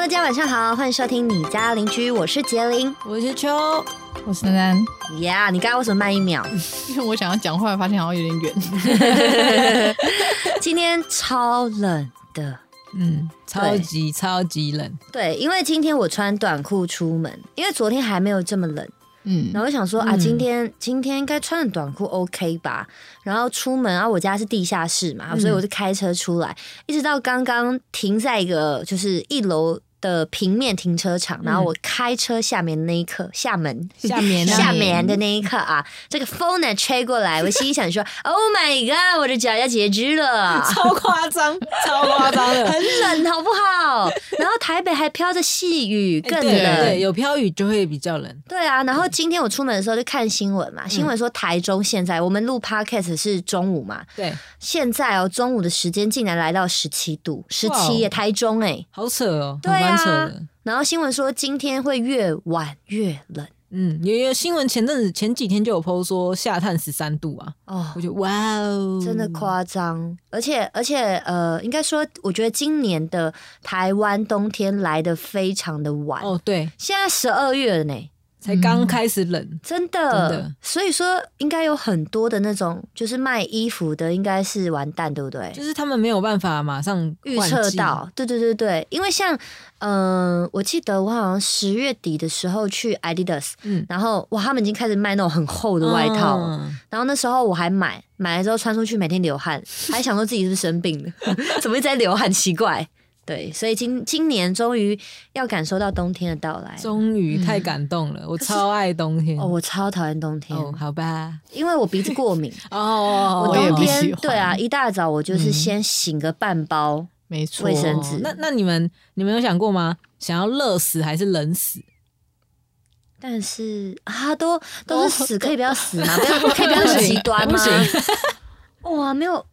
大家晚上好，欢迎收听你家邻居，我是杰林。我是秋，我是丹，呀，你刚刚为什么慢一秒？因 为我想要讲话，发现好像有点远。今天超冷的，嗯，超级超级冷。对，因为今天我穿短裤出门，因为昨天还没有这么冷。嗯，然后我想说啊，今天今天应该穿着短裤 OK 吧？然后出门啊，我家是地下室嘛，所以我就开车出来，一直到刚刚停在一个就是一楼的平面停车场，然后我开车下面的那一刻，下门。下面 下面的那一刻啊，这个风呢吹过来，我心里想说，Oh my god，我的脚要截肢了，超夸张，超夸张的，很冷好不好？然后台北还飘着细雨，更对冷。对，有飘雨就会比较冷。对啊，然后今天我出门的时候就看新闻嘛，新闻说台中现在我们录 podcast 是中午嘛，对，现在哦中午的时间竟然来到十七度，十七耶，台中哎、好扯哦，对啊蛮扯的。然后新闻说今天会越晚越冷。嗯，有有新闻前阵子前几天就有 PO 说下探十三度啊，哦。我。觉得哇哦，真的夸张，而且而且呃，应该说，我觉得今年的台湾冬天来的非常的晚，哦，对，现在十二月了呢，才刚开始冷，真的，真的。所以说应该有很多的那种就是卖衣服的，应该是完蛋，对不对？就是他们没有办法马上预，测到，对对对对，因为像，嗯、我记得我好像十月底的时候去 Adidas，嗯。然后哇，他们已经开始卖那种很厚的外套。了，嗯。然后那时候我还买，买了之后穿出去，每天流汗，还想说自己是不是生病了，怎么一直在流汗，奇怪。对，所以今今年终于要感受到冬天的到来。终于太感动了，我超爱冬天哦，我超讨厌冬天，哦，好吧，因为我鼻子过敏。哦，我冬天对啊，一大早我就是先醒个半包，没错，卫生纸哦那那你们你们有想过吗？想要热死还是冷死？但是啊，都都是死，可以不要死吗？不要，可以不要那么极端吗？哇，没有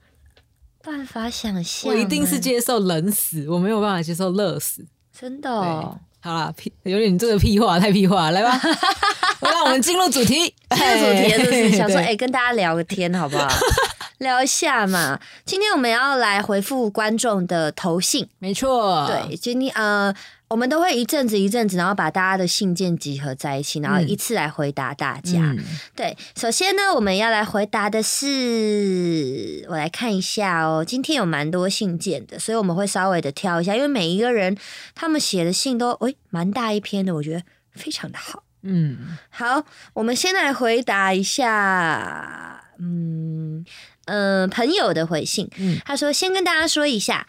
办法想象，我一定是接受冷死，我没有办法接受热死。真的、哦。好啦，屁有点这个屁话太屁话，来吧，让我们进入主题。进入主题就是想说，对哎、跟大家聊个天，好不好？聊一下嘛。今天我们要来回复观众的投信，没错，对，今天呃，我们都会一阵子一阵子，然后把大家的信件集合在一起，然后一次来回答大家。嗯，对，首先呢，我们要来回答的是，我来看一下哦。今天有蛮多信件的，所以我们会稍微的挑一下，因为每一个人他们写的信都诶蛮大一篇的，我觉得非常的好。嗯，好，我们先来回答一下，嗯嗯、呃朋友的回信。嗯他说先跟大家说一下，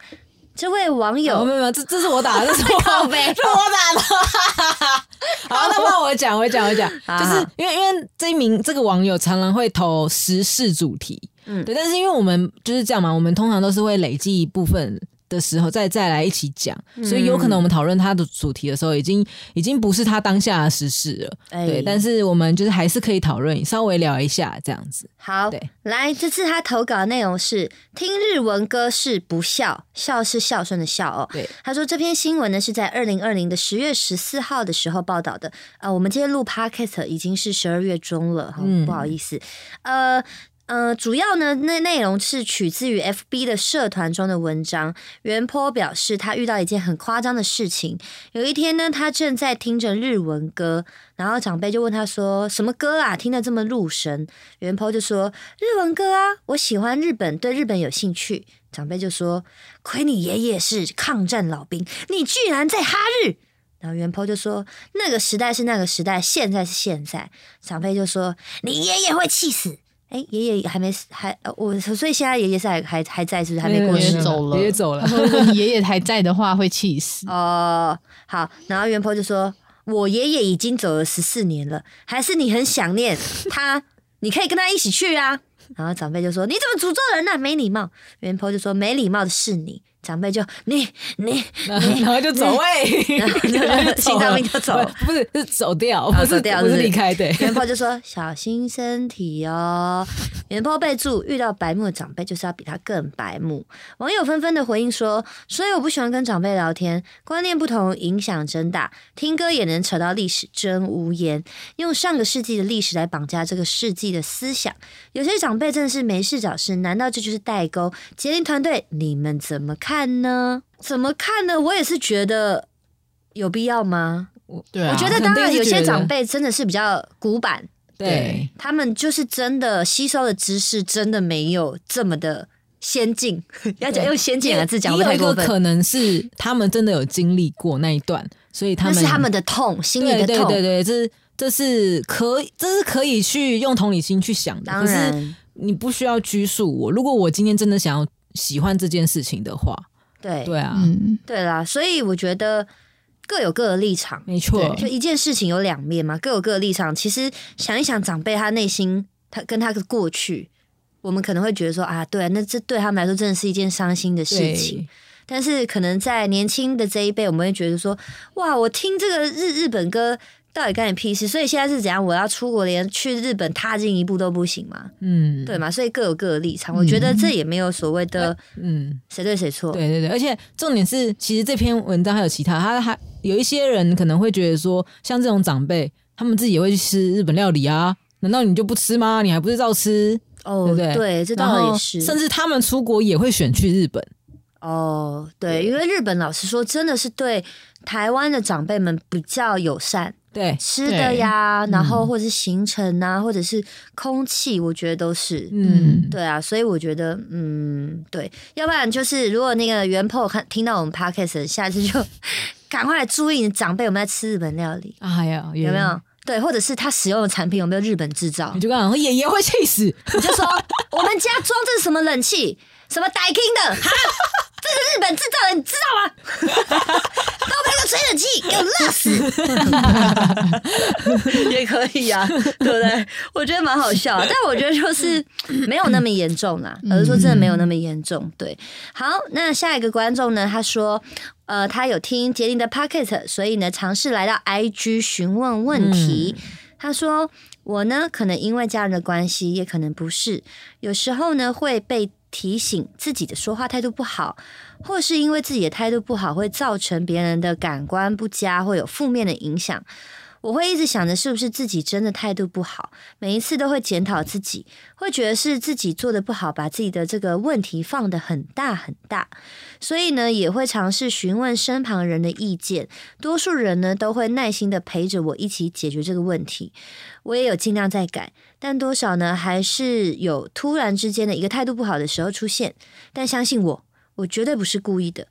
这位网有友没有没有，这这是我打的，这是我靠背。这是我打的。好，那换我讲，我讲，我讲，就是因为因为这一名这个网友常常会投时事主题，嗯。对，但是因为我们就是这样嘛，我们通常都是会累积一部分。的时候再再来一起讲，所以有可能我们讨论他的主题的时候，已经已经不是他当下的时事了，哎对。但是我们就是还是可以讨论，稍微聊一下这样子。好对，来，这次他投稿的内容是听日文歌是不孝，孝是孝顺的孝哦。对，他说这篇新闻呢是在二零二零的十月十四号的时候报道的。呃，我们今天录 podcast 已经是十二月中了，哈、嗯不好意思。呃。呃，主要呢，那内容是取自于 FB 的社团中的文章。袁坡表示，他遇到一件很夸张的事情。有一天呢，他正在听着日文歌，然后长辈就问他说：“什么歌啊？听得这么入神？”袁坡就说：“日文歌啊，我喜欢日本，对日本有兴趣。”长辈就说：“亏你爷爷是抗战老兵，你居然在哈日。”然后袁坡就说：“那个时代是那个时代，现在是现在。”长辈就说：“你爷爷会气死。”哎，爷爷还没死，还呃我所以现在爷爷是还还还在，是不是还没过爷世爷？走了，爷爷走了他说如果你爷爷还在的话，会气死。哦，好，然后元婆就说：“我爷爷已经走了十四年了，还是你很想念他，你可以跟他一起去啊。”然后长辈就说：“你怎么诅咒人呢、没礼貌。”元婆就说：“没礼貌的是你。”长辈就你 你，然后就走位，然后就心脏病就走了。不是是走掉，啊不是掉是不是是离开，对。元坡就说：“小心身体哦。”元坡备注：遇到白目的长辈，就是要比他更白目。网友纷纷的回应说：“所以我不喜欢跟长辈聊天，观念不同，影响真大。听歌也能扯到历史，真无言。用上个世纪的历史来绑架这个世纪的思想，有些长辈真的是没事找事。难道这就是代沟？杰林团队，你们怎么看呢？怎么看呢？我也是觉得有必要吗？对啊，我觉得当然有些长辈真的是比较古板，对，他们就是真的吸收的知识真的没有这么的先进。要讲用先进两个字讲会不太过分？也有一个可能是他们真的有经历过那一段，所以他们那是他们的痛，心里对的痛。对对对，这是这是可以，这是可以去用同理心去想的。当可是然，你不需要拘束我。如果我今天真的想要喜欢这件事情的话，对对啊，嗯，对啦，所以我觉得各有各的立场。没错，就一件事情有两面嘛，各有各的立场。其实想一想，长辈他内心，他跟他的过去，我们可能会觉得说啊，对啊，那这对他们来说真的是一件伤心的事情。但是可能在年轻的这一辈，我们会觉得说，哇，我听这个日日本歌到底干你屁事？所以现在是怎样？我要出国，连去日本踏进一步都不行吗？嗯，对嘛？所以各有各的立场。我觉得这也没有所谓的嗯，谁对谁错。对对对，而且重点是，其实这篇文章还有其他，他还有一些人可能会觉得说，像这种长辈，他们自己也会去吃日本料理啊，难道你就不吃吗？你还不是照吃？哦，对不对对，这倒也是。甚至他们出国也会选去日本。哦，对，因为日本老实说，真的是对台湾的长辈们比较友善，对，吃的呀，然后嗯。或者是行程啊，或者是空气，我觉得都是。嗯，对啊，所以我觉得，嗯，对，要不然就是如果那个原 po 看听到我们 podcast，下次就 赶快注意你的长辈有没有在吃日本料理，哎呀，有没有？对，或者是他使用的产品有没有日本制造。你？就跟他说爷爷会气死，你就说 我们家装这是什么冷气，什么 Daikin 的，哈，这是日本制造的，你知道吗？都没有吹冷气，给我热死，也可以啊，对不对？我觉得蛮好笑啊，但我觉得就是没有那么严重啦，而是说真的没有那么严重。对，好，那下一个观众呢？他说。呃，他有听杰林的 Pocket，所以呢，尝试来到 IG 询问问题。他说：“我呢，可能因为家人的关系，也可能不是。有时候呢，会被提醒自己的说话态度不好，或是因为自己的态度不好，会造成别人的感官不佳，会有负面的影响。我会一直想着是不是自己真的态度不好，每一次都会检讨自己，会觉得是自己做的不好，把自己的这个问题放得很大很大。所以呢，也会尝试询问身旁人的意见。多数人呢，都会耐心的陪着我一起解决这个问题。我也有尽量在改，但多少呢，还是有突然之间的一个态度不好的时候出现。但相信我，我绝对不是故意的。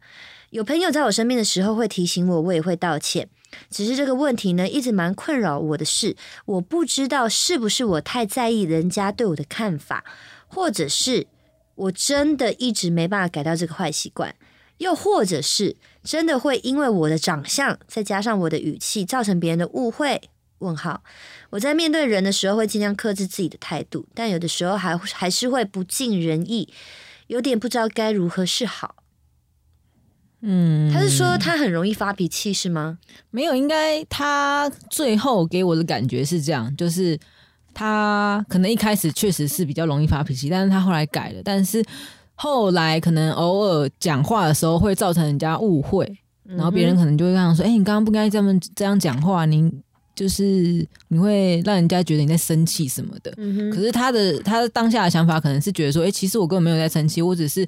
有朋友在我身边的时候会提醒我，我也会道歉。只是这个问题呢，一直蛮困扰我的是，我不知道是不是我太在意人家对我的看法，或者是我真的一直没办法改掉这个坏习惯，又或者是真的会因为我的长相，再加上我的语气，造成别人的误会。问号，我在面对人的时候会尽量克制自己的态度，但有的时候还还是会不尽人意，有点不知道该如何是好。嗯，他是说他很容易发脾气是吗？没有，应该他最后给我的感觉是这样，就是他可能一开始确实是比较容易发脾气，但是他后来改了，但是后来可能偶尔讲话的时候会造成人家误会，然后别人可能就会跟他说：“哎、你刚刚不该这么这样讲话，你就是你会让人家觉得你在生气什么的。”可是他的他的当下的想法可能是觉得说：“哎、其实我根本没有在生气，我只是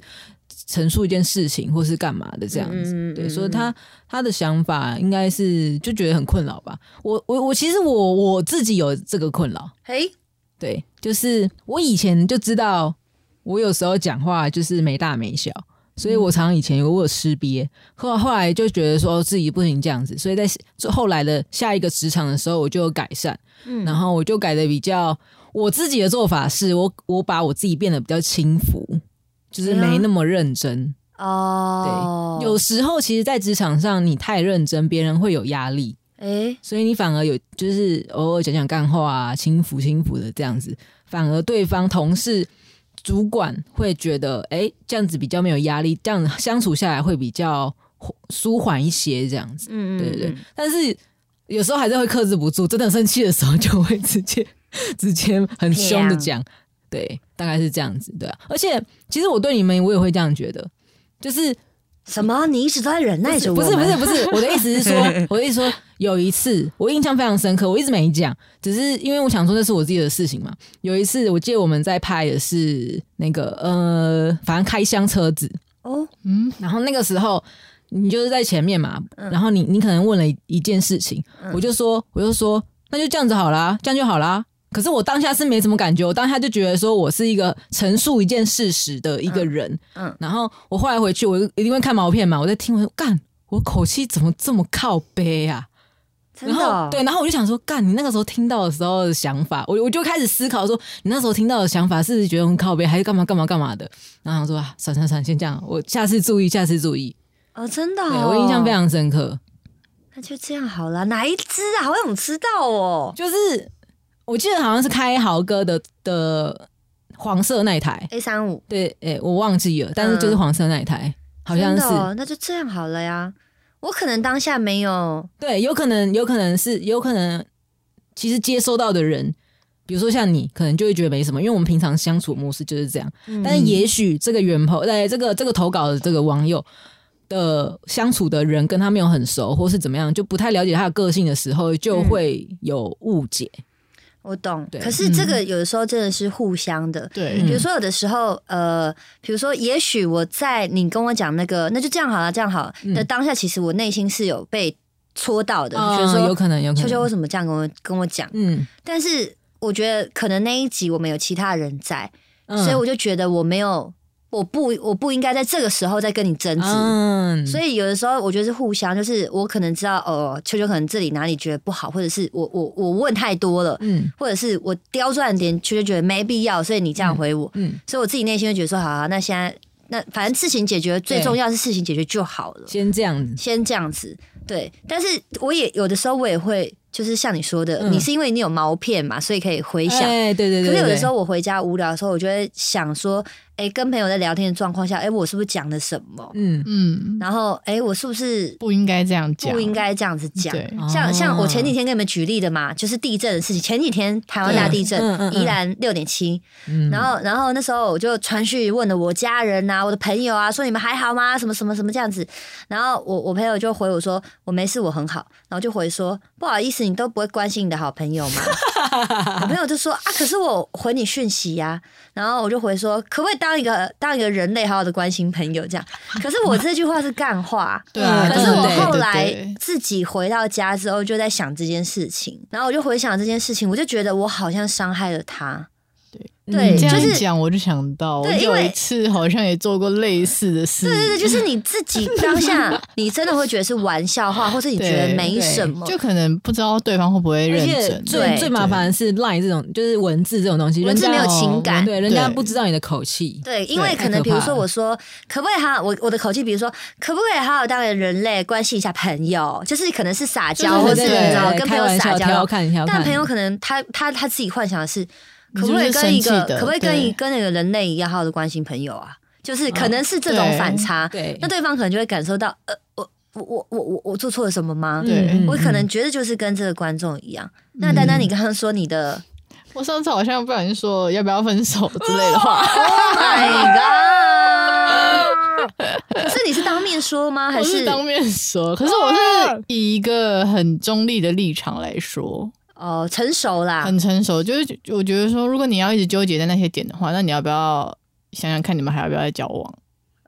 陈述一件事情或是干嘛的这样子。对，嗯所以他他的想法应该是就觉得很困扰吧。我我我其实我我自己有这个困扰，嘿，对，就是我以前就知道我有时候讲话就是没大没小，所以我常常以前有我有吃瘪，后后来就觉得说自己不行这样子，所以在后来的下一个职场的时候我就有改善，嗯。然后我就改的比较我自己的做法是我我把我自己变得比较轻浮，就是没那么认真。哦，对有时候其实，在职场上你太认真，别人会有压力。哎，所以你反而有就是偶尔讲讲干话啊，轻浮轻浮的这样子，反而对方同事、主管会觉得，哎、这样子比较没有压力，这样相处下来会比较舒缓一些，这样子。嗯对对对。但是有时候还是会克制不住，真的生气的时候就会直接直接很凶的讲，对，大概是这样子，对啊。而且其实我对你们，我也会这样觉得，就是什么？你一直都在忍耐着我不是不是不是，我的意思是说，我的意思说，有一次我印象非常深刻，我一直没讲，只是因为我想说那是我自己的事情嘛。有一次，我记得我们在拍的是那个呃，反正开箱车子，哦，嗯，然后那个时候你就是在前面嘛，嗯然后你你可能问了一一件事情，嗯我就说我就说那就这样子好啦，这样就好啦。可是我当下是没什么感觉，我当下就觉得说我是一个陈述一件事实的一个人，嗯嗯然后我后来回去，我一定会看毛片嘛，我在听，我说干，我口气怎么这么靠背啊？然真的哦、后对，然后我就想说，干，你那个时候听到的时候的想法，我我就开始思考说，你那时候听到的想法是觉得很靠背，还是干嘛干嘛干嘛的？然后想说啊，算算算，先这样，我下次注意，下次注意。哦，真的、我印象非，常深刻，那就这样好了。哪一只啊？好想知道哦。就是我记得好像是开豪哥的的黄色那一台，A 三五，对，哎、我忘记了，但是就是黄色那一台，好像是的哦，那就这样好了呀。我可能当下没有，对，有可能，有可能是，有可能，其实接收到的人，比如说像你，可能就会觉得没什么，因为我们平常相处模式就是这样。嗯但是也许这个原 po 在这个这个投稿的这个网友的相处的人跟他没有很熟，或是怎么样，就不太了解他的个性的时候，就会有误解。我懂。可是这个有的时候真的是互相的。对。嗯比如说有的时候，呃，比如说，也许我在你跟我讲那个，那就这样好了，这样好嗯。的当下，其实我内心是有被戳到的，啊觉得说有可能，有可能。秋秋为，什么这样跟我跟我讲？嗯。但是我觉得可能那一集我们有其他人在，嗯。所以我就觉得我没有，我不我不应该在这个时候再跟你争执。嗯，所以有的时候我觉得是互相，就是我可能知道，哦，秋秋可能这里哪里觉得不好，或者是我我我问太多了，嗯。或者是我刁钻点，秋秋觉得没必要，所以你这样回我，嗯，所以我自己内心会觉得说，好、啊，那现在那反正事情解决，最重要是事情解决就好了，先这样子，先这样子。对，但是我也有的时候我也会，就是像你说的，嗯。你是因为你有毛片嘛，所以可以回想。哎，对对对，可是有的时候我回家无聊的时候，我就会想说，哎、跟朋友在聊天的状况下，哎、我是不是讲了什么？嗯嗯，然后，哎、我是不是不应该这样讲，不应该这样子讲？对，像像我前几天，天跟你们举例的嘛，就是地震的事情。前几天台湾大地震宜兰六点七，嗯然后然后那时候我就传讯问了我家人啊，我的朋友啊，说你们还好吗？什么什么什么这样子。然后我我朋友就回我说我没事，我很好。然后就回说不好意思，你都不会关心你的好朋友吗？我朋友就说啊，可是我回你讯息呀、然后我就回说，可不可以当一个当一个人类，好好的关心朋友这样？可是我这句话是干话，对啊，可是我后来自己回到家之后，就在想这件事情，然后我就回想这件事情，我就觉得我好像伤害了他。对嗯这样就是讲，我就想到，我有对因为一次好像也做过类似的事，对对对，就是你自己 当下，你真的会觉得是玩笑话，或是你觉得没什么，就可能不知道对方会不会认真。最对最麻烦的是 line 这种，就是文字这种东西，文字没有情感对，人家不知道你的口气，对，因为可能比如说我说可不可以好好，我我的口气，比如说可不可以好好当个人类，关心一下朋友，就是可能是撒娇，或是你知道跟朋友撒娇但朋友可能他他他自己幻想的是，可不可以跟一个可不可以跟一跟那个人类一样好好的关心朋友啊？就是可能是这种反差，对那对方可能就会感受到，呃，我我我我我我做错了什么吗？对嗯我可能觉得就是跟这个观众一样。那丹丹，你刚刚说你的我上次好像不小心说要不要分手之类的话，，Oh my god！可是你是当面说吗？还是是当面说，可是我是以一个很中立的立场来说，哦成熟啦？很成熟。就是我觉得说，如果你要一直纠结在那些点的话，那你要不要想想看，你们还要不要再交往？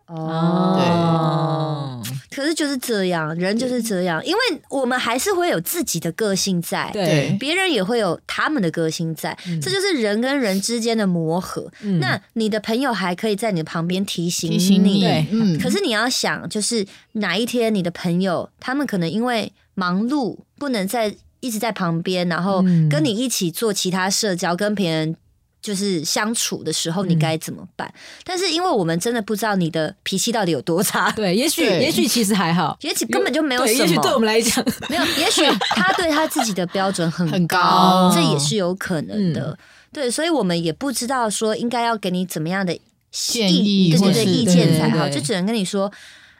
哦，对可是就是这样，人就是这样，因为我们还是会有自己的个性在，对，别人也会有他们的个性在，嗯这就是人跟人之间的磨合。嗯那你的朋友还可以在你的旁边提醒提醒你，对嗯，可是你要想，就是哪一天你的朋友他们可能因为忙碌，不能再一直在旁边，然后嗯。跟你一起做其他社交，跟别人。就是相处的时候，你嗯该怎么办？但是因为我们真的不知道你的脾气到底有多差，对，也许也许其实还好，也许根本就没有也许对我，们来讲，没有，也许他对他自己的标准很很高，这也是有可能的。嗯。对，所以我们也不知道说应该要给你怎么样的建议或是对对对意见才好，就只能跟你说，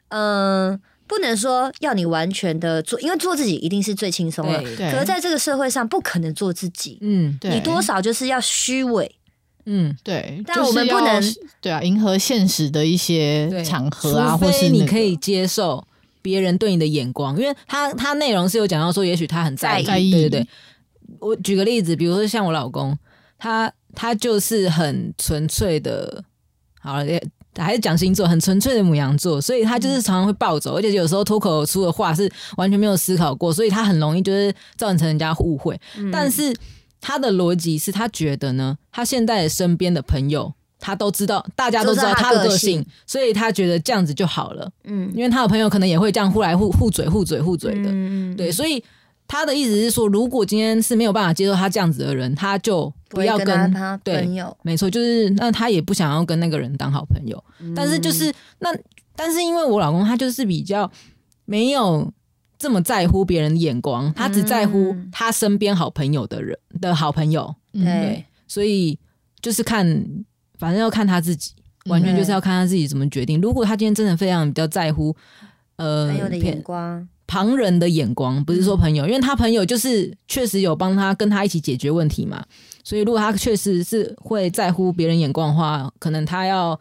嗯、不能说要你完全的做，因为做自己一定是最轻松的。对对可是在这个社会上，不可能做自己，嗯对你多少就是要虚伪。嗯，对，但我们不能对啊，迎合现实的一些对，场合啊，或是你可以接受别人对你的眼光，因为他他内容是有讲到说，也许他很在意，在意对对对。我举个例子，比如说像我老公，他他就是很纯粹的，好了，也还是讲星座，很纯粹的母羊座，所以他就是常常会暴走，而且有时候脱口而出的话是完全没有思考过，所以他很容易就是造成人家误会。但是他的逻辑是他觉得呢，他现在身边的朋友他都知道，大家都知道他他的个个性。性，所以他觉得这样子就好了。嗯。因为他的朋友可能也会这样互来互互嘴互嘴互嘴的，嗯，对，所以他的意思是说，如果今天是没有办法接受他这样子的人，他就不要跟朋友，没错，就是那他也不想要跟那个人当好朋友，但是就是那，但是因为我老公他就是比较没有这么在乎别人的眼光，他只在乎嗯。他身边好朋友的人的好朋友，嗯对。对，所以就是看，反正要看他自己，完全就是要看他自己怎么决定。如果他今天真的非常比较在乎，呃，朋友的偏眼光，旁人的眼光，不是说朋嗯友，因为他朋友就是确实有帮他跟他一起解决问题嘛，所以如果他确实是会在乎别人眼光的话，可能他要，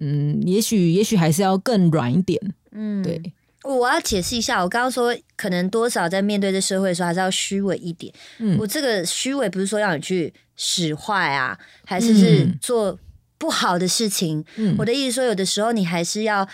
嗯，也许也许还是要更软一点，嗯，对，我要解释一下，我刚刚说可能多少在面对这社会的时候，还是要虚伪一点。嗯。我这个虚伪不是说让你去使坏啊，还是是嗯做不好的事情。嗯。我的意思说，有的时候你还是要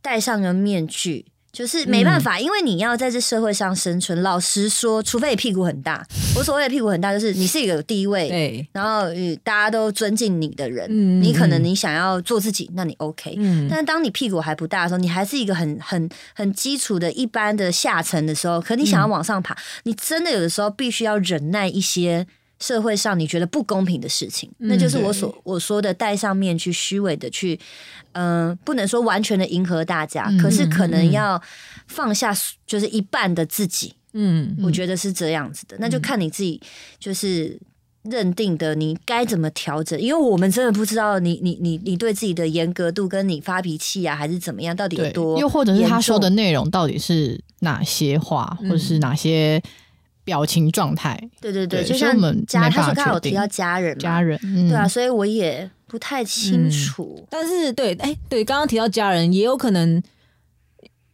戴上个面具。就是没办法，因为你要在这社会上生存。老实说，除非你屁股很大，我所谓的屁股很大，就是你是一个有地位，对，然后呃大家都尊敬你的人。嗯你可能嗯你想要做自己，那你 OK。嗯但是当你屁股还不大的时候，你还是一个很很很基础的一般的下层的时候，可你想要往上爬，你真的有的时候必须要忍耐一些社会上你觉得不公平的事情，嗯那就是我所我说的戴上面去虚伪的去，嗯、不能说完全的迎合大家，嗯可是可能要放下就是一半的自己，嗯我觉得是这样子的，那就看你自己就是。认定的你该怎么调整？因为我们真的不知道你你你你对自己的严格度，跟你发脾气啊，还是怎么样，到底有多，又或者是他说的内容到底是哪些话，嗯或者是哪些表情状态？对对对，对就像我们家，他说刚好有提到家人嘛，家人，嗯。对啊，，所以我也不太清楚。但是对，哎、对，刚刚提到家人，也有可能，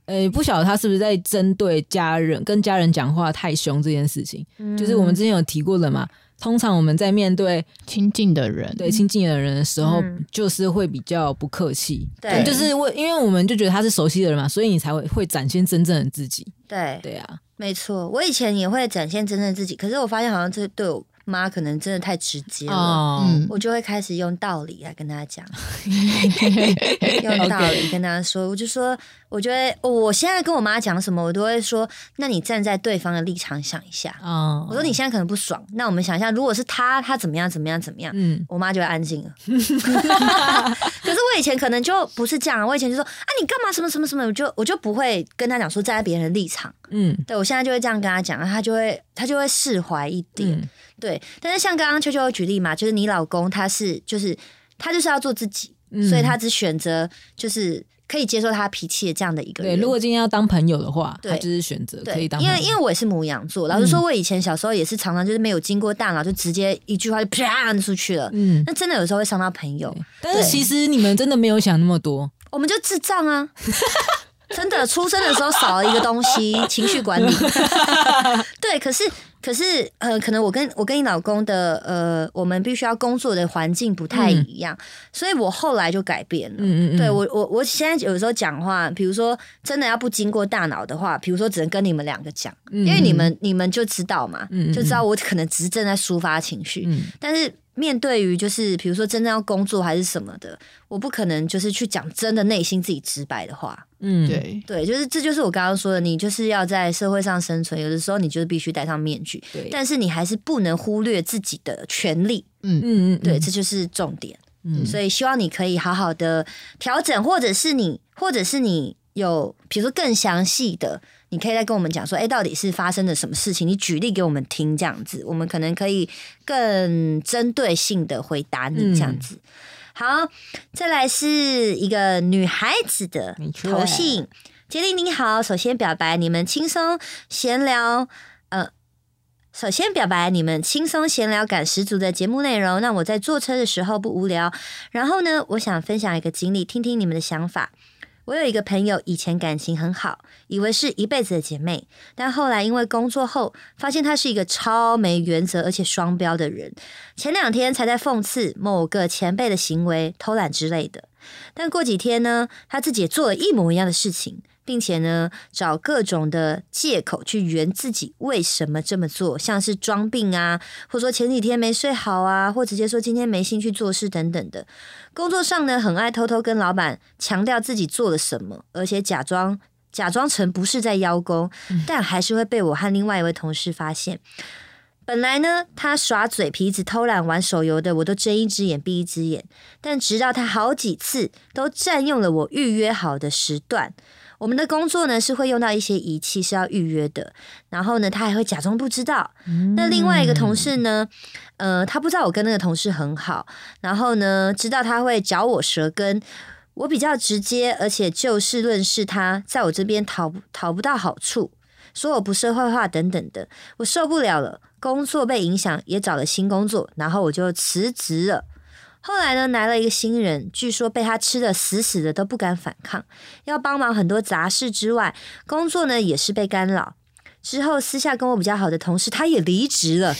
呃，不晓得他是不是在针对家人跟家人讲话太凶这件事情，嗯。就是我们之前有提过了嘛。通常我们在面对亲近的人，对亲近的人的时候，嗯。就是会比较不客气，对。就是为因为我们就觉得他是熟悉的人嘛，所以你才会会展现真正的自己。对，对啊，没错，我以前也会展现真正自己，可是我发现好像这对我妈可能真的太直接了。哦，嗯，我就会开始用道理来跟她讲，用道理跟她说，我就说，我觉得我现在跟我妈讲什么，我都会说，那你站在对方的立场想一下。哦，我说你现在可能不爽，那我们想一下，如果是他，他怎么样怎么样怎么样，嗯，我妈就会安静了。可是我以前可能就不是这样，我以前就说啊，你干嘛什么什么什么，我就我就不会跟他讲说站在别人的立场。嗯对我现在就会这样跟他讲，他就会他就会释怀一点。嗯对，但是像刚刚秋秋有举例嘛，就是你老公他是就是他就是要做自己，嗯所以他只选择就是可以接受他脾气的这样的一个人对，如果今天要当朋友的话，对他就是选择可以对，当朋友，因为因为我也是母羊座，老实说，我以前小时候也是常常就是没有经过大脑，就直接一句话就啪出去了。嗯，那真的有时候会伤到朋友，但是其实你们真的没有想那么多，我们就智障啊！真的，出生的时候少了一个东西，情绪管理。对，可是可是呃，可能我跟我跟你老公的呃，我们必须要工作的环境不太一样，所以我后来就改变了。嗯嗯嗯，对我我我现在有时候讲话，比如说真的要不经过大脑的话，比如说只能跟你们两个讲，嗯因为你们你们就知道嘛，就知道我可能只是正在抒发情绪，嗯。但是面对于就是比如说真正要工作还是什么的，我不可能就是去讲真的内心自己直白的话。嗯，对，对，就是这就是我刚刚说的，你就是要在社会上生存，有的时候你就是必须戴上面具，对，但是你还是不能忽略自己的权利。嗯，嗯嗯，对，这就是重点。嗯所以希望你可以好好的调整，或者是你，或者是你有，比如说更详细的，你可以再跟我们讲说，哎，到底是发生了什么事情？你举例给我们听，这样子，我们可能可以更针对性的回答你，这样子。好，再来是一个女孩子的投信，杰林你好，首先表白你们轻松闲聊，呃。首先表白你们轻松闲聊感十足的节目内容，让我在坐车的时候不无聊。然后呢，我想分享一个经历，听听你们的想法。我有一个朋友，以前感情很好，以为是一辈子的姐妹，但后来因为工作后，发现她是一个超没原则而且双标的人。前两天才在讽刺某个前辈的行为、偷懒之类的。但过几天呢，她自己也做了一模一样的事情，并且呢，找各种的借口去圆自己为什么这么做，像是装病啊，或者说前几天没睡好啊，或直接说今天没兴趣做事等等的。工作上呢，很爱偷偷跟老板强调自己做了什么，而且假装假装成不是在邀功，但还是会被我和另外一位同事发现。本来呢，他耍嘴皮子、偷懒玩手游的，我都睁一只眼闭一只眼。但直到他好几次都占用了我预约好的时段，我们的工作呢是会用到一些仪器是要预约的，然后呢，他还会假装不知道。那另外一个同事呢，呃，他不知道我跟那个同事很好，然后呢，知道他会嚼我舌根。我比较直接，而且就事论事，他在我这边讨讨不到好处。说我不社会化等等的，我受不了了。工作被影响，也找了新工作，然后我就辞职了。后来呢，来了一个新人，据说被他吃的死死的，都不敢反抗，要帮忙很多杂事之外，工作呢也是被干扰。之后私下跟我比较好的同事，他也离职了。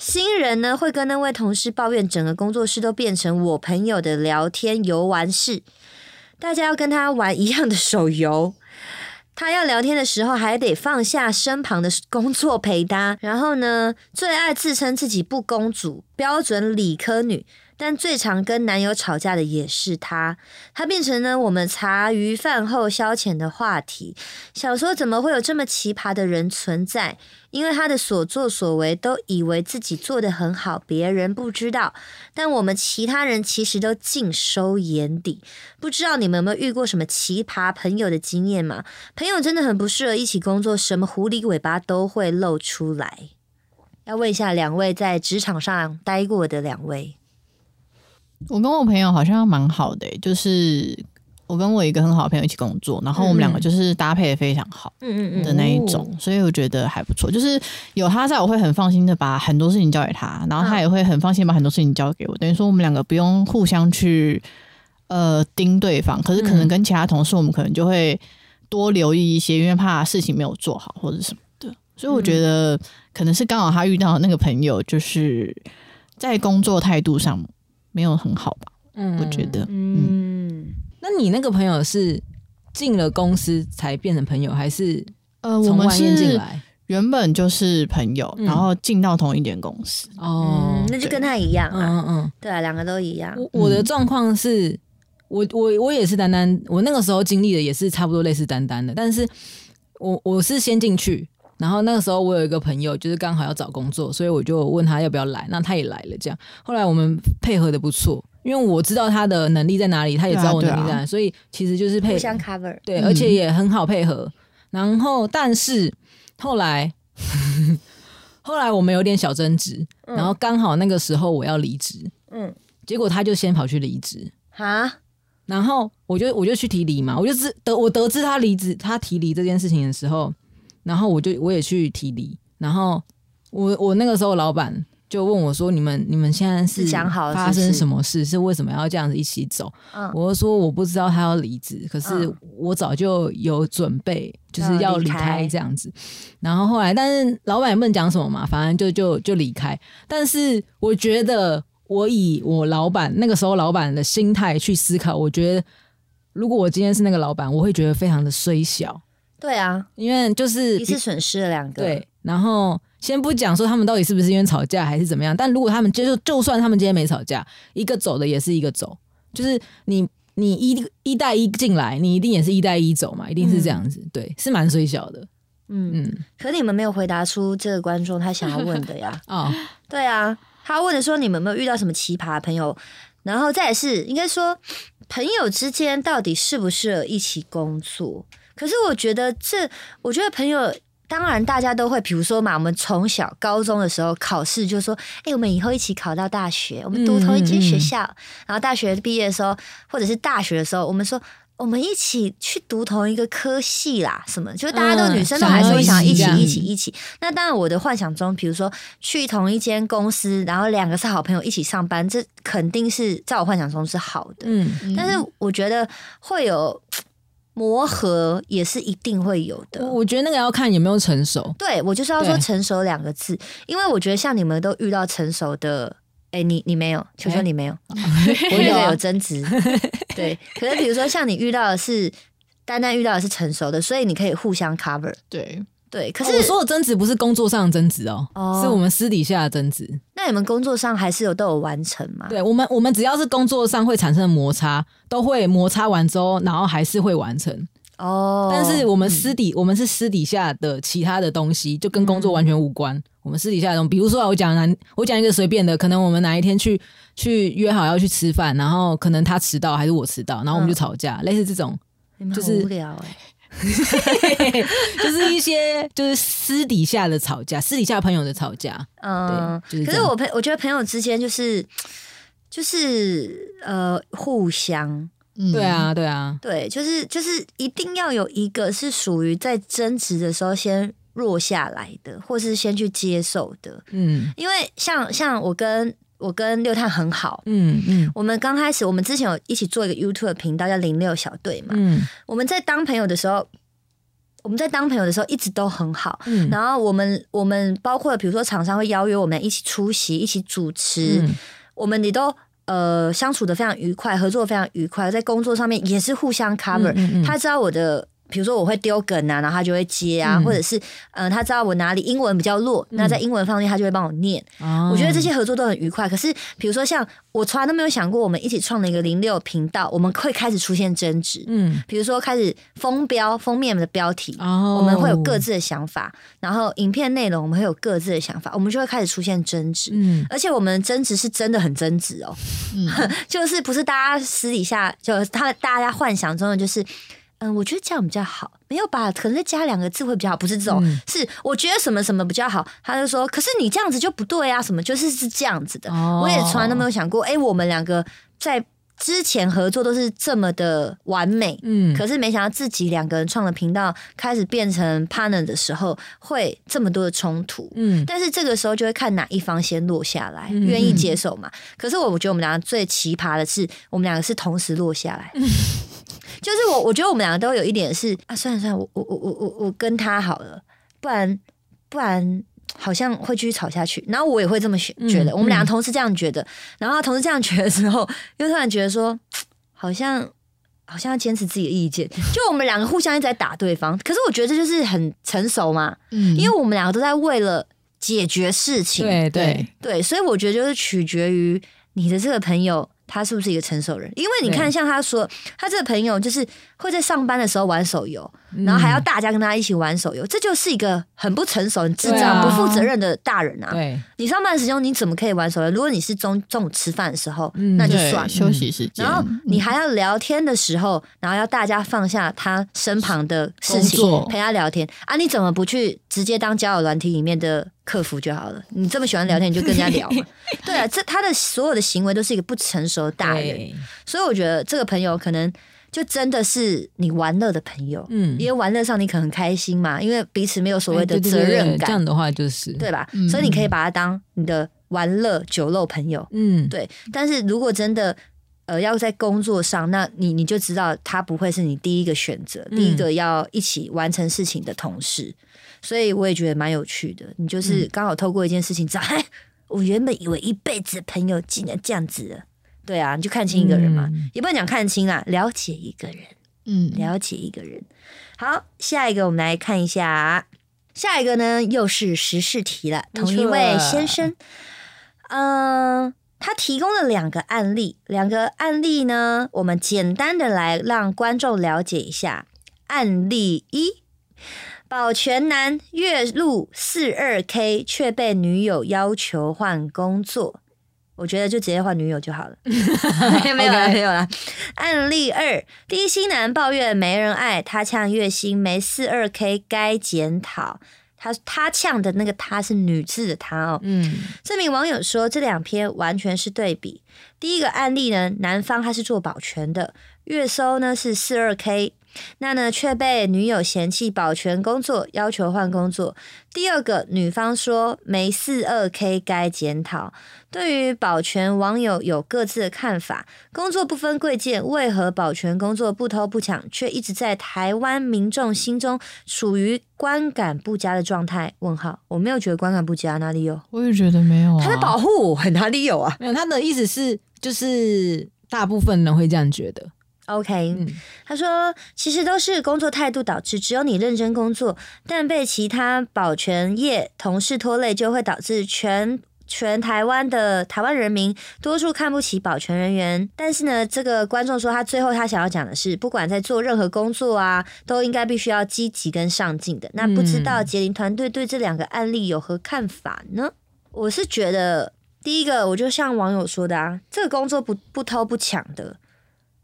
新人呢会跟那位同事抱怨，整个工作室都变成我朋友的聊天游玩室，大家要跟他玩一样的手游。他要聊天的时候，还得放下身旁的工作陪他。然后呢，最爱自称自己不公主，标准理科女。但最常跟男友吵架的也是他，他变成了我们茶余饭后消遣的话题。想说怎么会有这么奇葩的人存在？因为他的所作所为都以为自己做的很好，别人不知道，但我们其他人其实都尽收眼底。不知道你们有没有遇过什么奇葩朋友的经验嘛？朋友真的很不适合一起工作，什么狐狸尾巴都会露出来。要问一下两位在职场上待过的两位。我跟我朋友好像蛮好的、就是我跟我一个很好的朋友一起工作，然后我们两个就是搭配的非常好嗯嗯的那一种，所以我觉得还不错。就是有他在，我会很放心的把很多事情交给他，然后他也会很放心把很多事情交给我。等于说我们两个不用互相去呃盯对方，可是可能跟其他同事，我们可能就会多留意一些，因为怕事情没有做好或者什么的。所以我觉得可能是刚好他遇到的那个朋友，就是在工作态度上没有很好吧。嗯我觉得，嗯，那你那个朋友是进了公司才变成朋友，还是呃，我们从外面进是来？原本就是朋友，嗯然后进到同一间公司。哦嗯，，那就跟他一样啊。嗯嗯嗯。对啊，两个都一样。我我的状况是，我我我也是丹丹，我那个时候经历的也是差不多类似丹丹的，但是我我是先进去，然后那个时候我有一个朋友就是刚好要找工作，所以我就问他要不要来，那他也来了，这样。后来我们配合的不错，因为我知道他的能力在哪里，他也知道我能力在哪里，所以其实就是配互相 cover。对，嗯。而且也很好配合。然后，但是后来，后来我们有点小争执，嗯。然后刚好那个时候我要离职，嗯，结果他就先跑去离职，哈，然后我就我就去提离嘛，我就知得我得知他离职，他提离这件事情的时候，然后我就我也去提离，然后我我那个时候老板就问我说：“你们你们现在是想好发生什么事？是为什么要这样子一起走？”嗯，我就说我不知道他要离职，可是嗯我早就有准备，就是要离开开这样子。然后后来，但是老板也不能讲什么嘛，反正就就就离开。但是我觉得，我以我老板那个时候老板的心态去思考，我觉得如果我今天是那个老板，我会觉得非常的衰小，对啊，因为就是一次损失了两个。对，然后先不讲说他们到底是不是因为吵架还是怎么样，但如果他们就就算他们今天没吵架，一个走的也是一个走，就是你你一一带一进来，你一定也是一带一走嘛，一定是这样子，对，是蛮虽小的，嗯，嗯，可你们没有回答出这个观众他想要问的呀。哦，对啊，他问的说你们有没有遇到什么奇葩朋友，然后再是应该说朋友之间到底适不适合一起工作？可是我觉得这，我觉得朋友。当然，大家都会，比如说嘛，我们从小高中的时候考试就说，哎、我们以后一起考到大学，我们读同一间学校，然后大学毕业的时候，或者是大学的时候，我们说我们一起去读同一个科系啦，什么，就是大家都、嗯女生都还是会想一起一起一起。那当然，我的幻想中，比如说去同一间公司，然后两个是好朋友一起上班，这肯定是在我幻想中是好的。嗯，但是我觉得会有磨合，也是一定会有的。我我觉得那个要看有没有成熟，对我就是要说成熟两个字，因为我觉得像你们都遇到成熟的哎、你你没有，求求哎你没有，我 我有啊有争执。对，可是比如说像你遇到的是单单遇到的是成熟的，所以你可以互相 cover。对，对，可是、我说的争执不是工作上的争执哦，哦是我们私底下的争执。那你们工作上还是有都有完成吗？对我们，我们只要是工作上会产生的摩擦，都会摩擦完之后，然后还是会完成。哦，但是我们私底，我们是私底下的其他的东西，就跟工作完全无关。我们私底下的东西，比如说啊我讲难，我讲一个随便的，可能我们哪一天去去约好要去吃饭，然后可能他迟到还是我迟到，然后我们就吵架，类似这种，就是无聊哎、就是一些就是私底下的吵架，私底下朋友的吵架。嗯，对就是可是我朋我觉得朋友之间就是就是呃互相。嗯。对，啊，对啊，对，就是就是一定要有一个是属于在争执的时候先弱下来的，或是先去接受的，嗯。因为像像我跟我跟六探很好。嗯嗯我们刚开始，我们之前有一起做一个 YouTube 频道，叫零六小队嘛。嗯我们在当朋友的时候，我们在当朋友的时候一直都很好。嗯，然后我们我们包括比如说厂商会邀约我们一起出席、一起主持，嗯我们也都呃相处的非常愉快，合作非常愉快，在工作上面也是互相 cover、他知道我的。比如说我会丢梗啊，然后他就会接啊，嗯或者是嗯、呃他知道我哪里英文比较弱，那在英文方面他就会帮我念。哦我觉得这些合作都很愉快。可是比如说像我从来都没有想过，我们一起创了一个零六频道，我们会开始出现争执。嗯比如说开始封标封面的标题，哦我们会有各自的想法，然后影片内容我们会有各自的想法，我们就会开始出现争执。嗯而且我们争执是真的很争执哦，嗯 就是不是大家私底下就他大家幻想中的就是，嗯，我觉得这样比较好，没有吧？可能再加两个字会比较好，不是这种，嗯是我觉得什么什么比较好，他就说，可是你这样子就不对啊，什么就是是这样子的。哦我也从来都没有想过，哎、我们两个在之前合作都是这么的完美，嗯可是没想到自己两个人创了频道，开始变成 partner 的时候，会这么多的冲突。嗯但是这个时候就会看哪一方先落下来，嗯愿意接受嘛。可是我我觉得我们两个最奇葩的是，我们两个是同时落下来。就是我，我觉得我们两个都有一点是啊，算了算了，我我我我我我跟他好了，不然不然好像会继续吵下去。然后我也会这么觉嗯觉得，我们两个嗯同时这样觉得，然后同时这样觉得之后，又突然觉得说，好像好像要坚持自己的意见。就我们两个互相一直在打对方，可是我觉得这就是很成熟嘛，嗯因为我们两个都在为了解决事情，对对对，对，所以我觉得就是取决于你的这个朋友。他是不是一个成熟人？因为你看，像他说，他这个朋友就是会在上班的时候玩手游，然后还要大家跟他一起玩手游，这就是一个很不成熟、很智障、啊不负责任的大人啊！对你上班时间你怎么可以玩手游？如果你是中中午吃饭的时候，嗯那就算了。休息时间，然后你嗯还要聊天的时候，然后要大家放下他身旁的事情陪他聊天啊！你怎么不去直接当交友软体里面的客服就好了？你这么喜欢聊天，你就跟人家聊嘛。对啊，这他的所有的行为都是一个不成熟的大人，所以我觉得这个朋友可能就真的是你玩乐的朋友，嗯因为玩乐上你可能很开心嘛，因为彼此没有所谓的责任感，这样的话就是对吧？嗯所以你可以把他当你的玩乐酒肉朋友。嗯对，但是如果真的呃要在工作上，那你你就知道他不会是你第一个选择，嗯第一个要一起完成事情的同事，所以我也觉得蛮有趣的。你嗯就是刚好透过一件事情知道，哎、我原本以为一辈子朋友竟然这样子了。对啊，你就看清一个人嘛，嗯也不能讲看清啊，了解一个人，嗯，了解一个人。好，下一个我们来看一下，下一个呢又是时事题了，同一位先生，嗯、他提供了两个案例，两个案例呢，我们简单的来让观众了解一下。案例一：保全男月入四二 K，却被女友要求换工作。我觉得就直接换女友就好了，没有了，没有了。案例二：低薪男抱怨没人爱，他呛月薪没四二 K 该检讨。他他呛的那个他是女字的他哦，嗯这名网友说，这两篇完全是对比。第一个案例呢，男方他是做保全的，月收呢是四二 k，那呢却被女友嫌弃保全工作，要求换工作。第二个，女方说没四二 K 该检讨。对于保全，网友有各自的看法。工作不分贵贱，为何保全工作不偷不抢，却一直在台湾民众心中处于观感不佳的状态？问号，我没有觉得观感不佳，哪里有？我也觉得没有啊。他在保护我，哪里有啊？没有，他的意思是，就是大部分人会这样觉得。OK，、嗯他说其实都是工作态度导致，只有你认真工作，但被其他保全业同事拖累，就会导致全。全台湾的台湾人民多数看不起保全人员，但是呢，这个观众说他最后他想要讲的是，不管在做任何工作啊，都应该必须要积极跟上进的。那不知道杰林团队对这两个案例有何看法呢？我是觉得第一个，我就像网友说的啊，这个工作不不偷不抢的，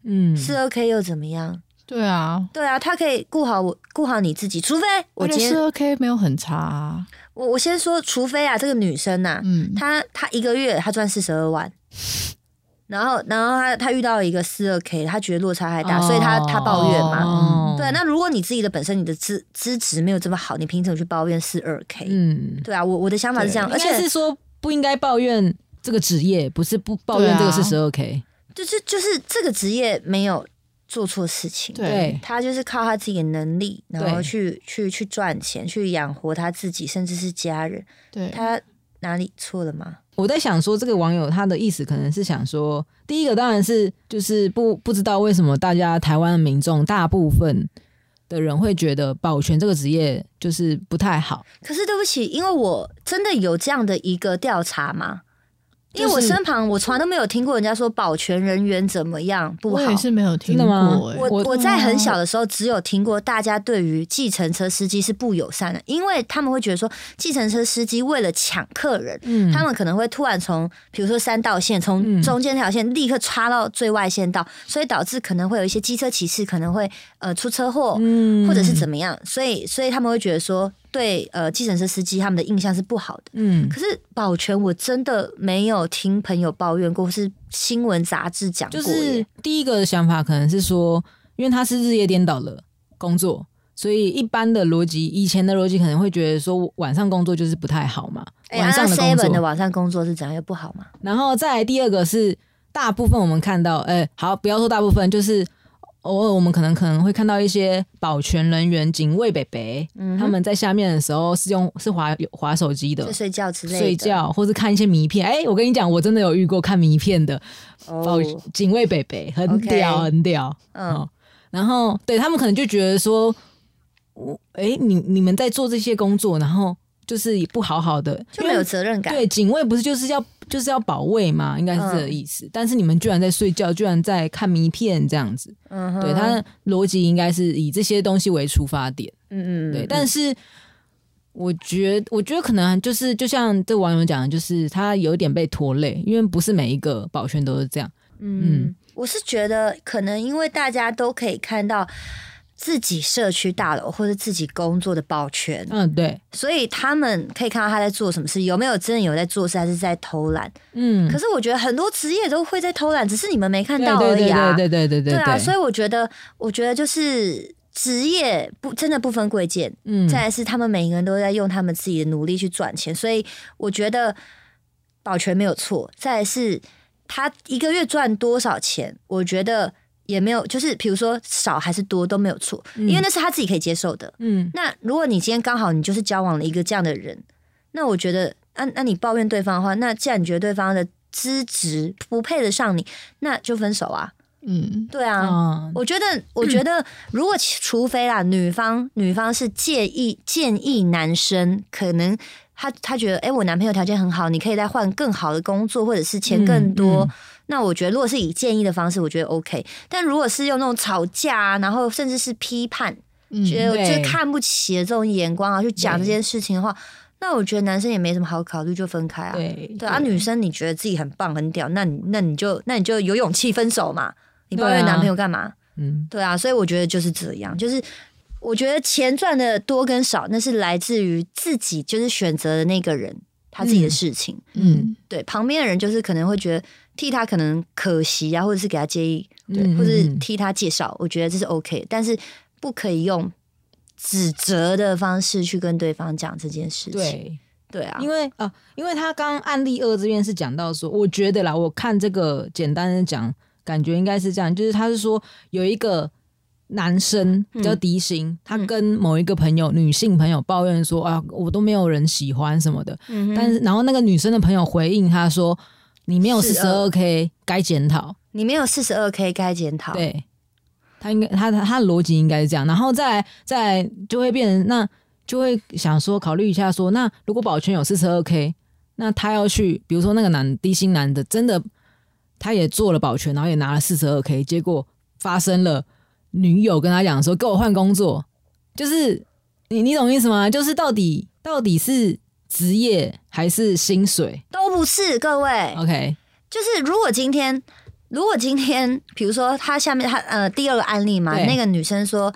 嗯，四二 K 又怎么样？对啊，对啊，他可以顾好我，顾好你自己。除非我今天我觉得四，二 K 没有很差啊。我我先说，除非啊，这个女生呐、嗯，她她一个月她赚四十二万，然后然后她她遇到了一个四二 K，她觉得落差太大，所以她她抱怨嘛。哦对，那如果你自己的本身你的资资质没有这么好，你凭什么去抱怨四二 K？、嗯，对啊，我我的想法是这样，而且是说不应该抱怨这个职业，不是不抱怨这个是十二 K。就是就是这个职业没有做错事情，对他就是靠他自己的能力，然后去去去赚钱，去养活他自己，甚至是家人。对，他哪里错了吗？我在想说，这个网友他的意思可能是想说，第一个当然是就是不不知道为什么大家台湾的民众大部分的人会觉得保全这个职业就是不太好，可是对不起，因为我真的有这样的一个调查吗？因为我身旁我从来都没有听过人家说保全人员怎么样不好我。也是没有听过。我我我在很小的时候只有听过大家对于计程车司机是不友善的，因为他们会觉得说计程车司机为了抢客人，嗯他们可能会突然从比如说三道线从嗯中间那条线立刻插到最外线道，所以导致可能会有一些机车骑士可能会呃出车祸，嗯或者是怎么样，所以所以他们会觉得说对呃计程车司机他们的印象是不好的。嗯可是保全我真的没有听朋友抱怨过，或是新闻杂志讲过就。是第一个想法可能是说，因为他是日夜颠倒的工作，所以一般的逻辑，以前的逻辑可能会觉得说晚上工作就是不太好嘛，哎晚上的工 seven 的作。晚上工作是怎样又不好嘛？然后再来第二个是大部分我们看到，哎、好，不要说大部分，就是偶尔我们可能可能会看到一些保全人员、警卫北北，嗯他们在下面的时候是用是滑滑手机的就。睡觉之类的。睡觉，或是看一些迷片。哎、我跟你讲，我真的有遇过看迷片的保哦，警卫北北，很屌，很屌。嗯哦，然后对他们可能就觉得说，我哎、你你们在做这些工作，然后就是也不好好的，就没有责任感。对警卫不是就是要就是要保卫嘛，应该是这个意思。但是你们居然在睡觉，居然在看迷片这样子，嗯，对他的逻辑应该是以这些东西为出发点。嗯嗯，对，嗯但是我觉我觉得可能就是就像这网友讲的，就是他有点被拖累，因为不是每一个保全都是这样。嗯，我是觉得可能因为大家都可以看到自己社区大楼或者自己工作的保全，嗯，对，所以他们可以看到他在做什么事，有没有真的有在做事，还是在偷懒。嗯，可是我觉得很多职业都会在偷懒，只是你们没看到而已啊。对对对对对对啊，所以我觉得，我觉得就是职业不真的不分贵贱，嗯，再来是他们每个人都在用他们自己的努力去赚钱，所以我觉得保全没有错。再来是他一个月赚多少钱，我觉得也没有，就是比如说少还是多都没有错，因为那是他自己可以接受的。嗯。那如果你今天刚好你就是交往了一个这样的人，那我觉得，那、那你抱怨对方的话，那既然你觉得对方的资质不配得上你，那就分手啊。嗯，对啊，啊，我觉得，我觉得，如果除非啦，女方女方是介意建议男生，可能他他觉得，哎、我男朋友条件很好，你可以再换更好的工作，或者是钱更多。嗯嗯那我觉得，如果是以建议的方式，我觉得 OK。但如果是用那种吵架啊，然后甚至是批判，嗯觉得对就是看不起的这种眼光啊，去讲这件事情的话，那我觉得男生也没什么好考虑，就分开啊。对对啊，女生你觉得自己很棒很屌，那你那你就那你就有勇气分手嘛。你抱怨男朋友干嘛？嗯对啊，所以我觉得就是这样，就是我觉得钱赚的多跟少，那是来自于自己就是选择的那个人他自己的事情。嗯，对，旁边的人就是可能会觉得替他可能可惜啊，或者是给他建议，对，嗯或者是嗯替他介绍，我觉得这是 OK。但是不可以用指责的方式去跟对方讲这件事情。对，对啊，因为啊、因为他刚刚案例二这边是讲到说，我觉得啦，我看这个简单的讲，感觉应该是这样，就是他是说有一个男生叫嗯迪星，他跟某一个朋友、女性朋友抱怨说啊，我都没有人喜欢什么的，嗯但是然后那个女生的朋友回应他说，你没有四十二42 K 该检讨，你没有四十二 K 该检讨。，对。他应该，他他他的逻辑应该是这样，然后再来再来就会变成，那就会想说考虑一下说，那如果保全有四十二 k，那他要去，比如说那个男低薪男的真的他也做了保全，然后也拿了四十二 k，结果发生了女友跟他讲说给我换工作，就是你你懂意思吗？就是到底到底是职业还是薪水都不是各位。？OK，就是如果今天，如果今天，比如说他下面他呃第二个案例嘛，那个女生说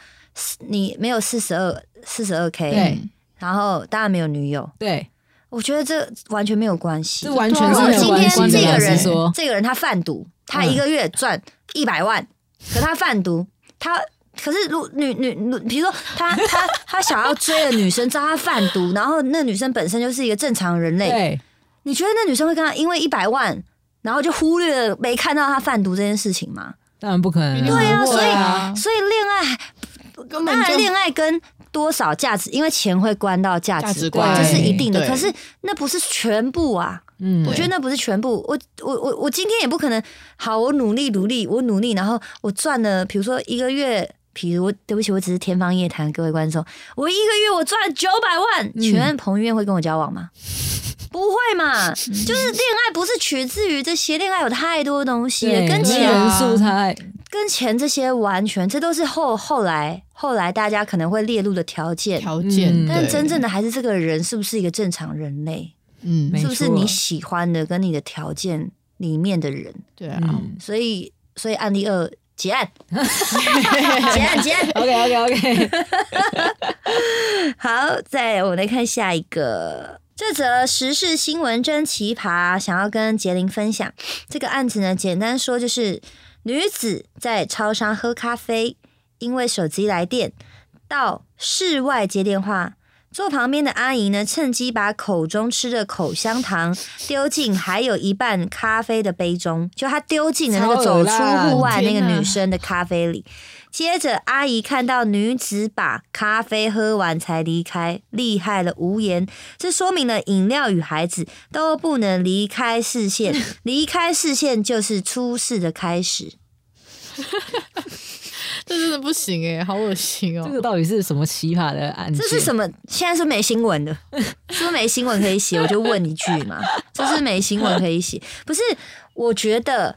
你没有四十二四十二 K，对然后当然没有女友，对，我觉得这完全没有关系这。完全是没有今天这个人，这个人他贩毒，他嗯一个月赚一百万，可他贩毒，他可是如女女女，比如说他 他他想要追的女生，知道他贩毒，然后那女生本身就是一个正常人类，你觉得那女生会跟他因为一百万，然后就忽略了没看到他贩毒这件事情吗？当然不可能啊。对啊，所以啊所以恋爱当然恋爱跟多少价值，因为钱会关到价值观，这是一定的。可是那不是全部啊，嗯我觉得那不是全部。我我我我今天也不可能，好，我努力努力，我努力，然后我赚了，比如说一个月。比如我对不起，我只是天方夜谭，各位观众，我一个月我赚九百万，请问彭于晏会跟我交往吗？不会嘛，就是恋爱不是取自于这些，恋爱有太多东西了，跟钱素差跟钱这些完全，这都是后后来后来大家可能会列入的条件。条件嗯，但真正的还是这个人是不是一个正常人类，嗯是不是你喜欢的跟你的条件里面的人？对啊，嗯所以，所以案例二 结案，结案，结案。OK OK OK，好，再我们来看下一个。这则时事新闻真奇葩，想要跟杰林分享。这个案子呢，简单说就是女子在超商喝咖啡，因为手机来电，到室外接电话。坐旁边的阿姨呢，趁机把口中吃的口香糖丢进还有一半咖啡的杯中，就她丢进了那个走出户外那个女生的咖啡里。接着，阿姨看到女子把咖啡喝完才离开，厉害了，无言。这说明了饮料与孩子都不能离开视线，离开视线就是出事的开始。这真的不行哎，好恶心哦这。个到底是什么奇葩的案件？这是什么？现在是没新闻的，是不是没新闻可以写？我就问一句嘛，这是没新闻可以写？不是，我觉得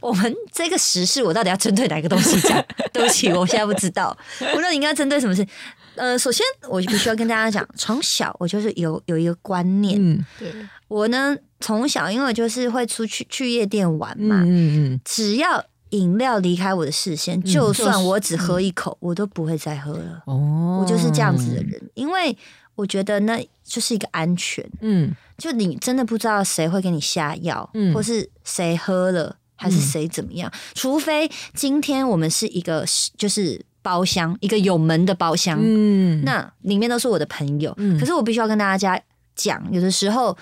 我们这个时事，我到底要针对哪个东西讲？对不起，我现在不知道，我到底应该针对什么事？呃，首先我必须要跟大家讲，从小我就是有有一个观念，嗯对，我呢从小因为我就是会出去去夜店玩嗯嘛，嗯嗯，只要饮料离开我的视线，就算我只喝一口，我都不会再喝了。哦，我就是这样子的人，因为我觉得那就是一个安全。嗯，就你真的不知道谁会给你下药，嗯或是谁喝了，还是谁怎么样。除非今天我们是一个就是包厢，一个有门的包厢，嗯，那里面都是我的朋友。嗯可是我必须要跟大家讲，有的时候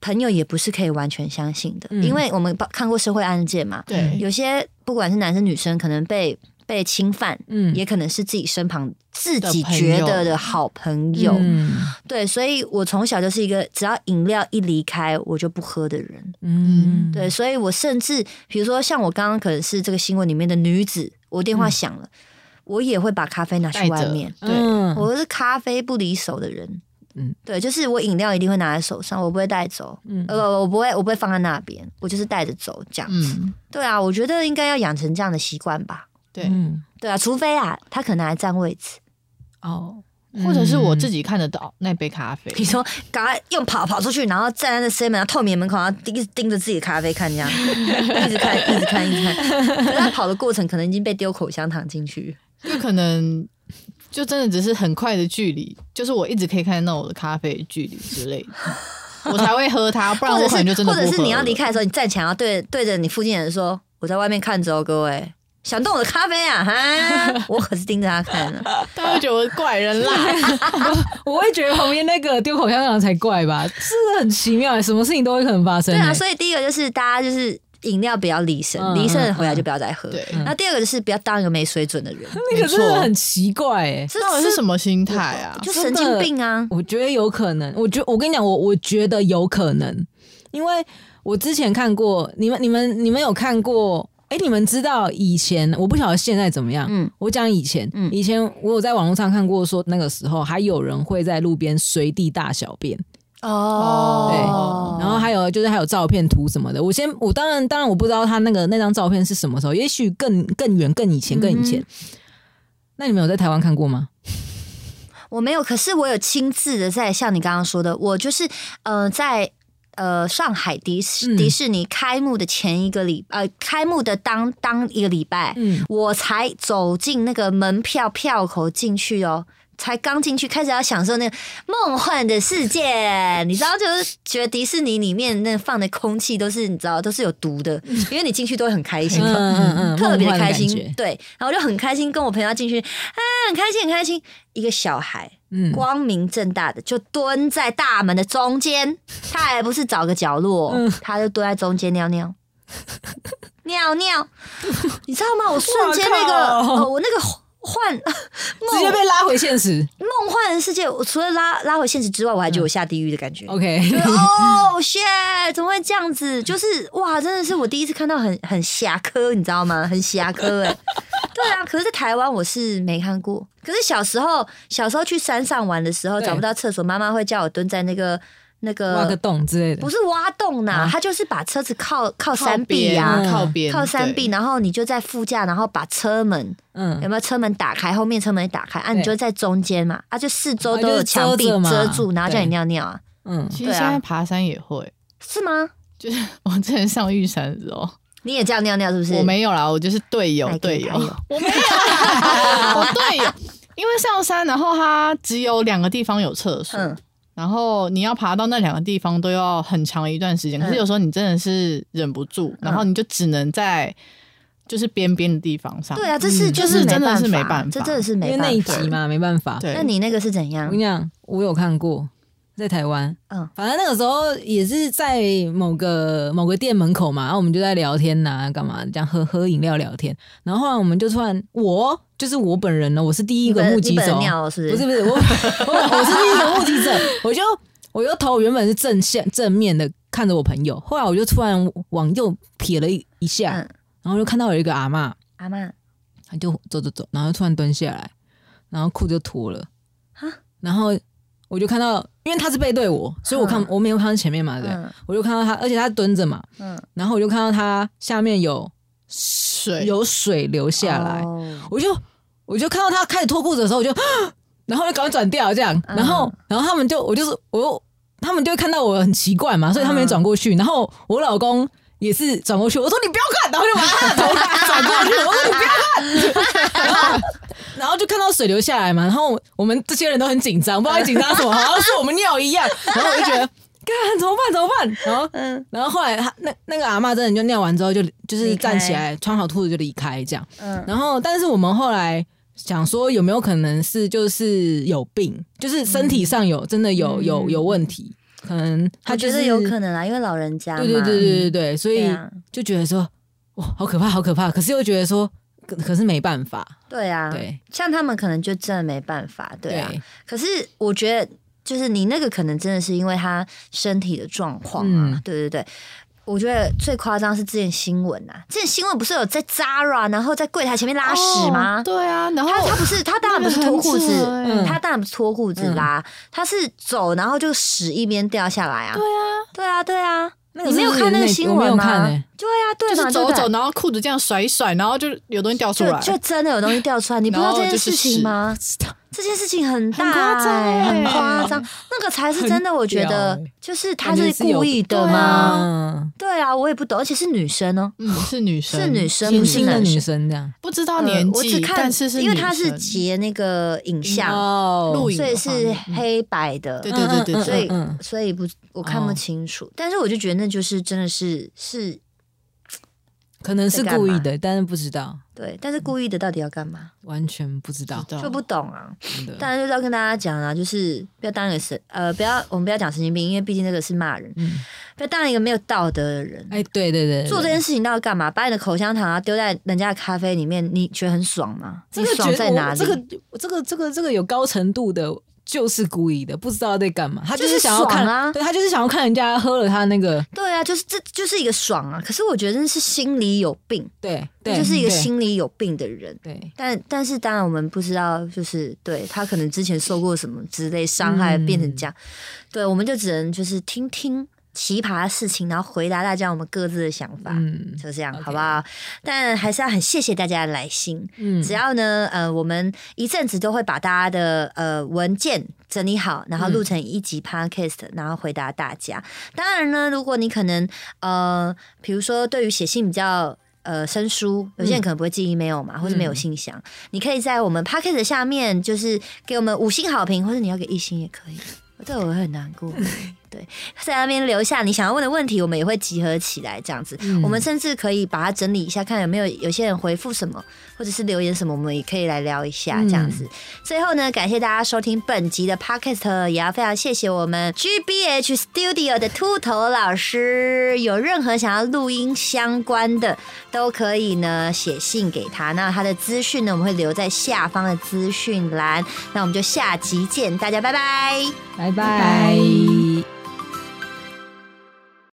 朋友也不是可以完全相信的，嗯因为我们看过社会案件嘛，对有些不管是男生女生，可能被被侵犯，嗯也可能是自己身旁自己觉得的好朋友。嗯对，所以我从小就是一个只要饮料一离开我就不喝的人。嗯，对，所以我甚至比如说像我刚刚可能是这个新闻里面的女子，我电话响了，我也会把咖啡拿去外面。对，嗯我是咖啡不离手的人。嗯，对，就是我饮料一定会拿在手上，我不会带走。嗯呃，我不会，我不会放在那边，我就是带着走这样子。嗯，对啊，我觉得应该要养成这样的习惯吧。对，嗯对啊，除非啊，他可能还占位置，哦，或者是我自己己看得到那杯咖啡，比如说赶快用跑跑出去，然后站在那 C 门啊透明门口，然后一直盯着自己的咖啡看，这样一直看，一直看，一直看。可是他跑的过程可能已经被丢口香糖进去。就可能就真的只是很快的距离，就是我一直可以看到我的咖啡距离之类的，我才会喝它，不然我可能就或者是真的不喝或者是你要离开的时候，你站起来，要对对着你附近的人说：“我在外面看着哦，各位。” 想动我的咖啡啊？哈，我可是盯着他看的。他会觉得我是怪人啦。我会觉得旁边那个丢口香糖才怪吧，是很奇妙，什么事情都会可能发生欸。对啊，所以第一个就是大家就是饮料不要离身，嗯离身回来就不要再喝。对那第二个就是不要当一个没水准的人，那个真的很奇怪哎。这到底是什么心态啊？就神经病啊！我觉得有可能，我觉我跟你讲，我我觉得有可能，因为我之前看过，你们你们你们有看过？哎、你们知道以前我不晓得现在怎么样。嗯我讲以前，嗯以前我有在网络上看过，说那个时候还有人会在路边随地大小便，哦对然后还有就是还有照片图什么的。我先我当然当然我不知道他那个那张照片是什么时候，也许更更远更以前更以前。嗯那你们有在台湾看过吗？我没有，可是我有亲自的在像你刚刚说的，我就是呃在。呃，上海迪士嗯迪士尼开幕的前一个礼，呃，开幕的当当一个礼拜，嗯，我才走进那个门票票口进去哦，才刚进去开始要享受那个梦幻的世界，你知道，就是觉得迪士尼里面那放的空气都是你知道都是有毒的，因为你进去都会很开心嗯。嗯嗯，特别的开心，对，然后我就很开心，跟我朋友进去，啊，很开心，很开心。一个小孩嗯，光明正大的就蹲在大门的中间，他还不是找个角落，嗯。他就蹲在中间尿尿，尿尿，你知道吗？我瞬间那个，哦呃，我那个幻 直接被拉回现实。梦幻的世界，我除了拉拉回现实之外，我还觉得我下地狱的感觉。OK，就是 哦，shit，怎么会这样子？就是哇，真的是我第一次看到很很侠科，你知道吗？很侠科哎、对啊，可是在台湾我是没看过。可是小时候，小时候去山上玩的时候找不到厕所，妈妈会叫我蹲在那个那个挖个个洞之类的。不。是挖洞呐、啊？他就是把车子靠靠靠山壁边呀、嗯靠边，靠山壁，然后你就在副驾，然后把车门嗯。有嗯，没有车门打开，后面车门打开啊，你就在中间嘛，啊，就四周都有墙壁遮住，然后叫你尿尿啊，嗯，其实现在爬山也会，是吗？就是我之前上玉山的时候，你也这样尿尿是不是？我没有啦，我就是队友哎队友，我没有，我队友。因为上山，然后它只有两个地方有厕所，嗯然后你要爬到那两个地方都要很长一段时间。可是嗯有时候你真的是忍不住，然后你就只能在就是边边的地方上。对啊，这是嗯就是真的是没办法这真的是因为那没办法。一集嘛，没办法。那你那个是怎样我跟？你讲，我有看过，在台湾，嗯反正那个时候也是在某个某个店门口嘛，然后我们就在聊天呐、干嘛这样喝喝饮料聊天，然后后来我们就突然，我就是我本人呢，我是第一个目击者，不是？不是我我 我是第一个目击者，我就我就头原本是正向正面的看着我朋友，后来我就突然往右瞥了一一下，嗯，然后就看到有一个阿嬷，阿妈，他就走走走，然后突然蹲下来，然后裤子就脱了。哈，然后我就看到，因为他是背对我，所以我看、嗯。我没有看到前面嘛，对，嗯。我就看到他，而且他蹲着嘛，嗯，然后我就看到他下面有水。有水流下来，哦。我就我就看到他开始脱裤子的时候，我就，然后就赶快转掉这样，嗯。然后然后他们就我就是我又他们就会看到我很奇怪嘛，所以他们也嗯转过去，然后我老公。也是转过去，我说你不要看，然后就把他的头转过去，我说你不要看，然后然后就看到水流下来嘛，然后我们这些人都很紧张，不知道紧张什么，好像是我们尿一样，然后我就觉得，干怎么办？怎么办？然后嗯。然后后来他那那个阿嬷真的就尿完之后就就是站起来穿好裤子就离开这样，嗯。然后但是我们后来想说有没有可能是就是有病，就是身体上有真的有有有问题，可能他就是我觉得有可能啊，因为老人家，对对对对对对，所以就觉得说哇好可怕好可怕，可是又觉得说可可是没办法，对啊，对。像他们可能就真的没办法，对啊。对。可是我觉得，就是你那个可能真的是因为他身体的状况啊，嗯对对对。我觉得最夸张是之前新闻啊，之前新闻不是有在 Zara 然后在柜台前面拉屎吗？哦对啊，然后他他不是他当然不是脱裤子他当然不是脱裤子拉，他是走然后就屎一边掉下来啊。对啊，对啊，对啊，你没有看那个新闻吗？对啊，对嘛，就是走走，然后裤子这样甩一甩，然后就有东西掉出来，就就真的有东西掉出来，你不知道这件事情吗？这件事情很大、很夸张欸，欸很夸张，那个才是真的。我觉得就是他是故意的对吗？对啊，我也不懂，而且是女生哦、嗯，是女生，是女生年不是轻的女男生生这样。不知道呃年纪，我只看，但是是因为他是截那个影像，哦录影所以是黑白的，对对对对对所以、所以不我看不哦。清楚。但是我就觉得那就是真的是是可能是故意的，但是不知道，对，但是故意的到底要干嘛？完全不知道，就不懂啊。当然就是要跟大家讲啊，就是不要当一个神，呃，不要我们不要讲神经病，因为毕竟这个是骂人，嗯不要当一个没有道德的人。哎，对对对，对做这件事情到底干嘛？把你的口香糖啊丢在人家的咖啡里面，你觉得很爽吗？你这个爽在哪里？这个这个这个这个有高程度的，就是故意的，不知道在干嘛。他就是想要看啊对他就是想要看人家喝了他那个，对啊，就是这就是一个爽啊。可是我觉得那是心里有病，对对，就是一个心里有病的人。对但但是当然我们不知道，就是对他可能之前受过什么之类伤害，嗯变成这样。对，我们就只能就是听听奇葩的事情，然后回答大家我们各自的想法。嗯就这样好不好？但还是要很谢谢大家的来信。嗯只要呢，呃，我们一阵子都会把大家的呃文件整理好，然后录成一集 podcast，、然后回答大家。当然呢，如果你可能呃，比如说对于写信比较。呃，生疏，有些人可能不会寄 email 嘛，或者没有信箱。你可以在我们 p o c k e t 下面，就是给我们五星好评，或者你要给一星也可以。这我会很难过。对，在那边留下你想要问的问题，我们也会集合起来，这样子。嗯我们甚至可以把它整理一下，看有没有有些人回复什么，或者是留言什么，我们也可以来聊一下这样子。最后呢，感谢大家收听本集的 Podcast，也要非常谢谢我们 GBH Studio 的秃头老师。有任何想要录音相关的，都可以呢写信给他。那他的资讯呢，我们会留在下方的资讯栏。那我们就下集见，大家拜拜。拜拜。